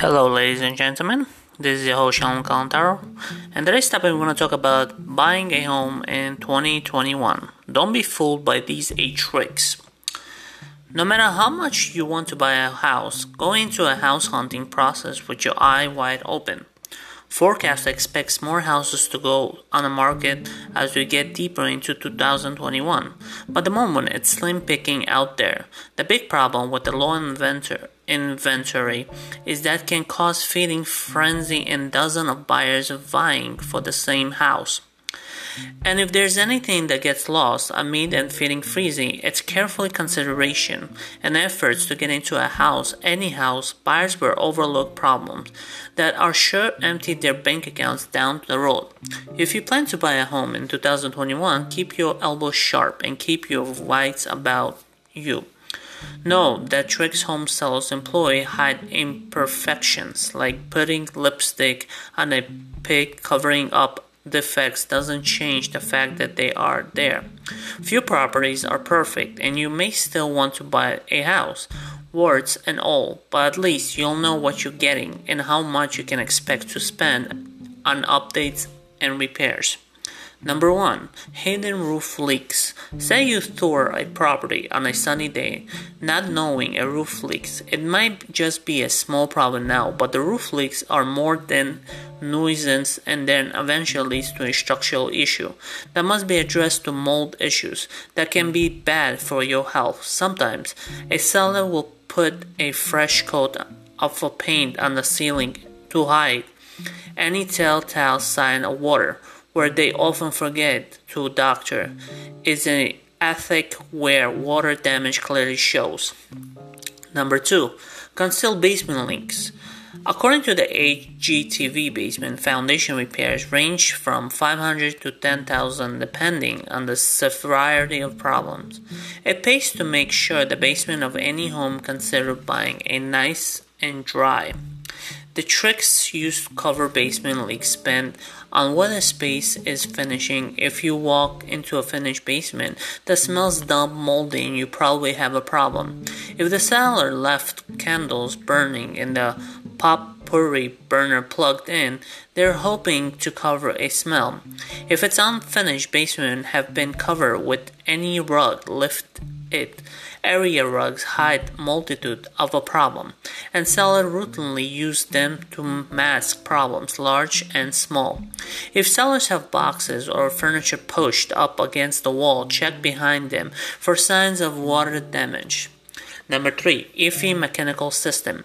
Hello, ladies and gentlemen. This is your host Shalom Kalantarov, and today's topic we're going to talk about buying a home in 2021. Don't be fooled by these eight tricks. No matter how much you want to buy a house, go into a house hunting process with your eye wide open. Forecast expects more houses to go on the market as we get deeper into 2021, but the moment it's slim picking out there. The big problem with the low inventory is that can cause feeding frenzy and dozens of buyers vying for the same house. And if there's anything that gets lost amid and feeling freezing, it's carefully consideration and efforts to get into a house, any house, buyers will overlook problems that are sure empty their bank accounts down the road. If you plan to buy a home in 2021, keep your elbows sharp and keep your wits about you. Know that tricks home sellers employ hide imperfections like putting lipstick on a pig covering up defects doesn't change the fact that they are there. Few properties are perfect, and you may still want to buy a house, warts and all, but at least you'll know what you're getting and how much you can expect to spend on updates and repairs. Number one, hidden roof leaks. Say you tour a property on a sunny day, not knowing a roof leaks. It might just be a small problem now, but the roof leaks are more than nuisance and then eventually leads to a structural issue that must be addressed to mold issues that can be bad for your health. Sometimes a seller will put a fresh coat of paint on the ceiling to hide any telltale sign of water where they often forget to doctor is an attic where water damage clearly shows. Number two, conceal basement leaks. According to the HGTV basement, foundation repairs range from 500 to 10,000 depending on the severity of problems. It pays to make sure the basement of any home considered buying a nice and dry. The tricks used to cover basement leaks depend on what a space is finishing. If you walk into a finished basement that smells damp, moldy, you probably have a problem. If the seller left candles burning in the potpourri burner plugged in, they're hoping to cover a smell. If its unfinished basement have been covered with any rug, lift it. Area rugs hide multitude of a problem, and sellers routinely use them to mask problems large and small. If sellers have boxes or furniture pushed up against the wall, check behind them for signs of water damage. Number three, iffy mechanical system.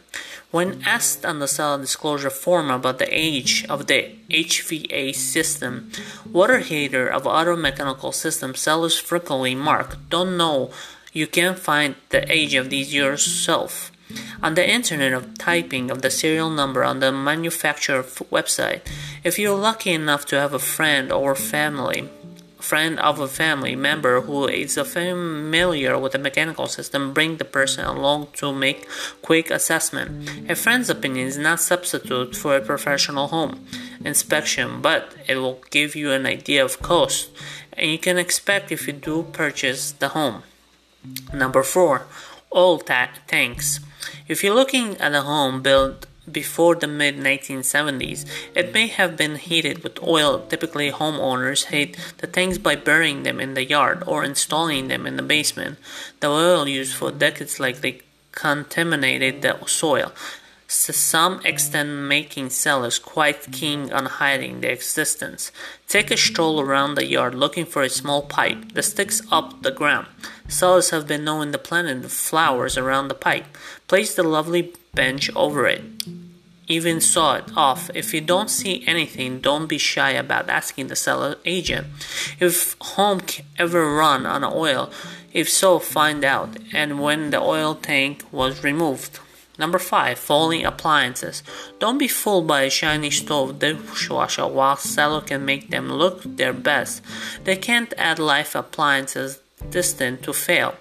When asked on the seller disclosure form about the age of the HVAC system, water heater of auto mechanical system sellers frequently mark don't know you can find the age of these yourself. On the internet of typing of the serial number on the manufacturer website, if you're lucky enough to have a friend or family friend of a family member who is familiar with the mechanical system bring the person along to make quick assessment. A friend's opinion is not substitute for a professional home inspection but it will give you an idea of cost and you can expect if you do purchase the home. Number four oil ta- tanks. If you're looking at a home built before the mid 1970s, it may have been heated with oil. Typically, homeowners heat the tanks by burying them in the yard or installing them in the basement. The oil used for decades likely contaminated the soil, to some extent making sellers quite keen on hiding their existence. Take a stroll around the yard looking for a small pipe that sticks up the ground. Sellers have been known to plant flowers around the pipe. Place the lovely bench over it even saw it off. If you don't see anything, don't be shy about asking the seller agent. If home ever run on oil, if so, find out. And when the oil tank was removed. Number five, folding appliances. Don't be fooled by a shiny stove dishwasher while seller can make them look their best. They can't add life appliances destined to fail.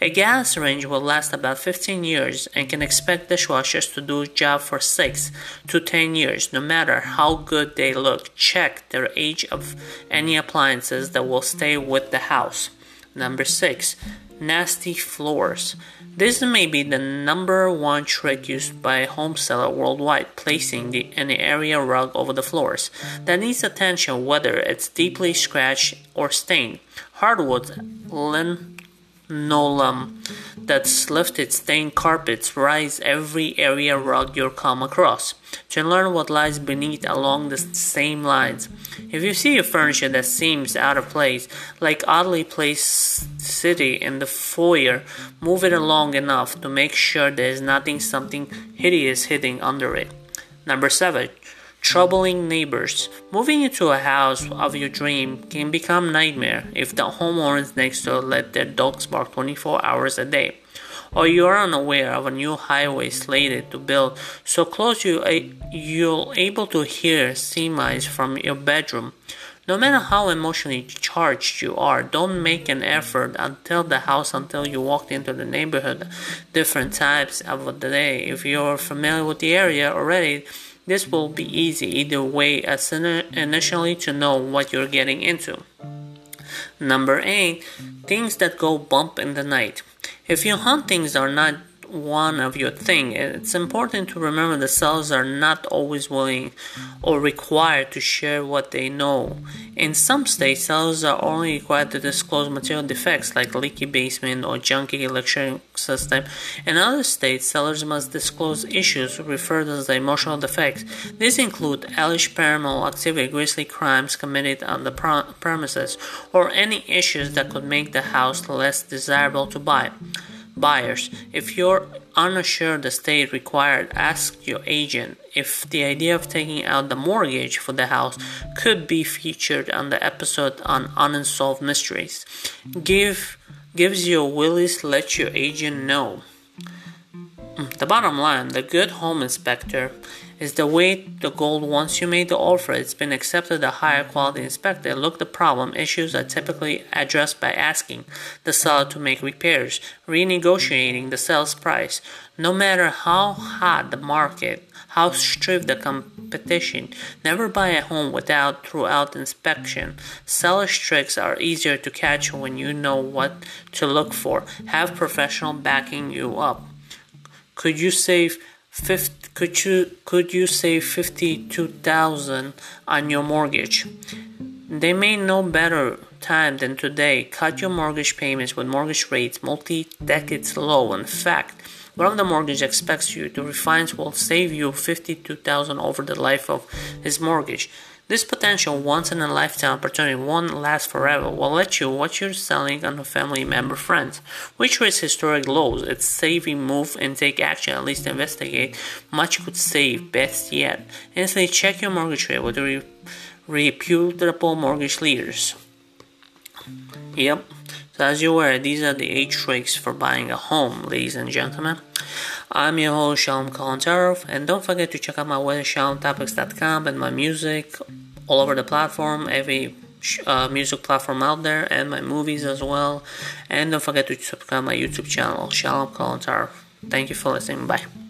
A gas range will last about 15 years and can expect dishwashers to do job for 6 to 10 years no matter how good they look. Check their age of any appliances that will stay with the house. Number six, nasty floors. This may be the number one trick used by a home seller worldwide, placing the, an area rug over the floors. That needs attention whether it's deeply scratched or stained. Hardwood, linoleum, that's lifted stained carpets rise every area rug you come across. To learn what lies beneath along the same lines. If you see a furniture that seems out of place, like oddly placed city in the foyer, move it along enough to make sure there is nothing something hideous hidden under it. Number seven, troubling neighbors. Moving into a house of your dream can become nightmare if the homeowners next door let their dogs bark 24 hours a day or you are unaware of a new highway slated to build so close you you're able to hear semis from your bedroom. No matter how emotionally charged you are, don't make an effort until the house until you walked into the neighborhood. Different types of the day. If you're familiar with the area already, this will be easy either way as initially to know what you're getting into. Number 8. Things that go bump in the night. If your huntings are not one of your thing, it's important to remember that sellers are not always willing or required to share what they know. In some states, sellers are only required to disclose material defects like leaky basement or junky electric system. In other states, sellers must disclose issues referred as emotional defects. These include alleged paranormal activity, grisly crimes committed on the premises, or any issues that could make the house less desirable to buy. Buyers, if you're unsure the state required, ask your agent if the idea of taking out the mortgage for the house could be featured on the episode on unsolved mysteries. Give gives you a willis let your agent know. Mm. The bottom line, the good home inspector is the way the gold once you made the offer. It's been accepted a higher quality inspector. Look the problem issues are typically addressed by asking the seller to make repairs renegotiating the sales price. No matter how hot the market how strict the competition never buy a home without throughout inspection. Seller's tricks are easier to catch when you know what to look for. Have professional backing you up could you save 50, could you could you save 52,000 on your mortgage? They may know better time than today. Cut your mortgage payments with mortgage rates multi-decades low. In fact, one of the mortgage expects you to refinance will save you 52,000 over the life of his mortgage. This potential once in a lifetime opportunity won't last forever. Will let you what you're selling on a family member friends, which raise historic lows. It's saving move and take action, at least investigate. Much could save, best yet. Instantly check your mortgage rate with re- reputable mortgage leaders. Yep. So as you're aware, these are the eight tricks for buying a home, ladies and gentlemen. I'm your host, Shalom Kalantarov, and don't forget to check out my website, shalomtopics.com, and my music all over the platform, every uh, music platform out there, and my movies as well. And don't forget to subscribe my YouTube channel, Shalom Kalantarov. Thank you for listening. Bye.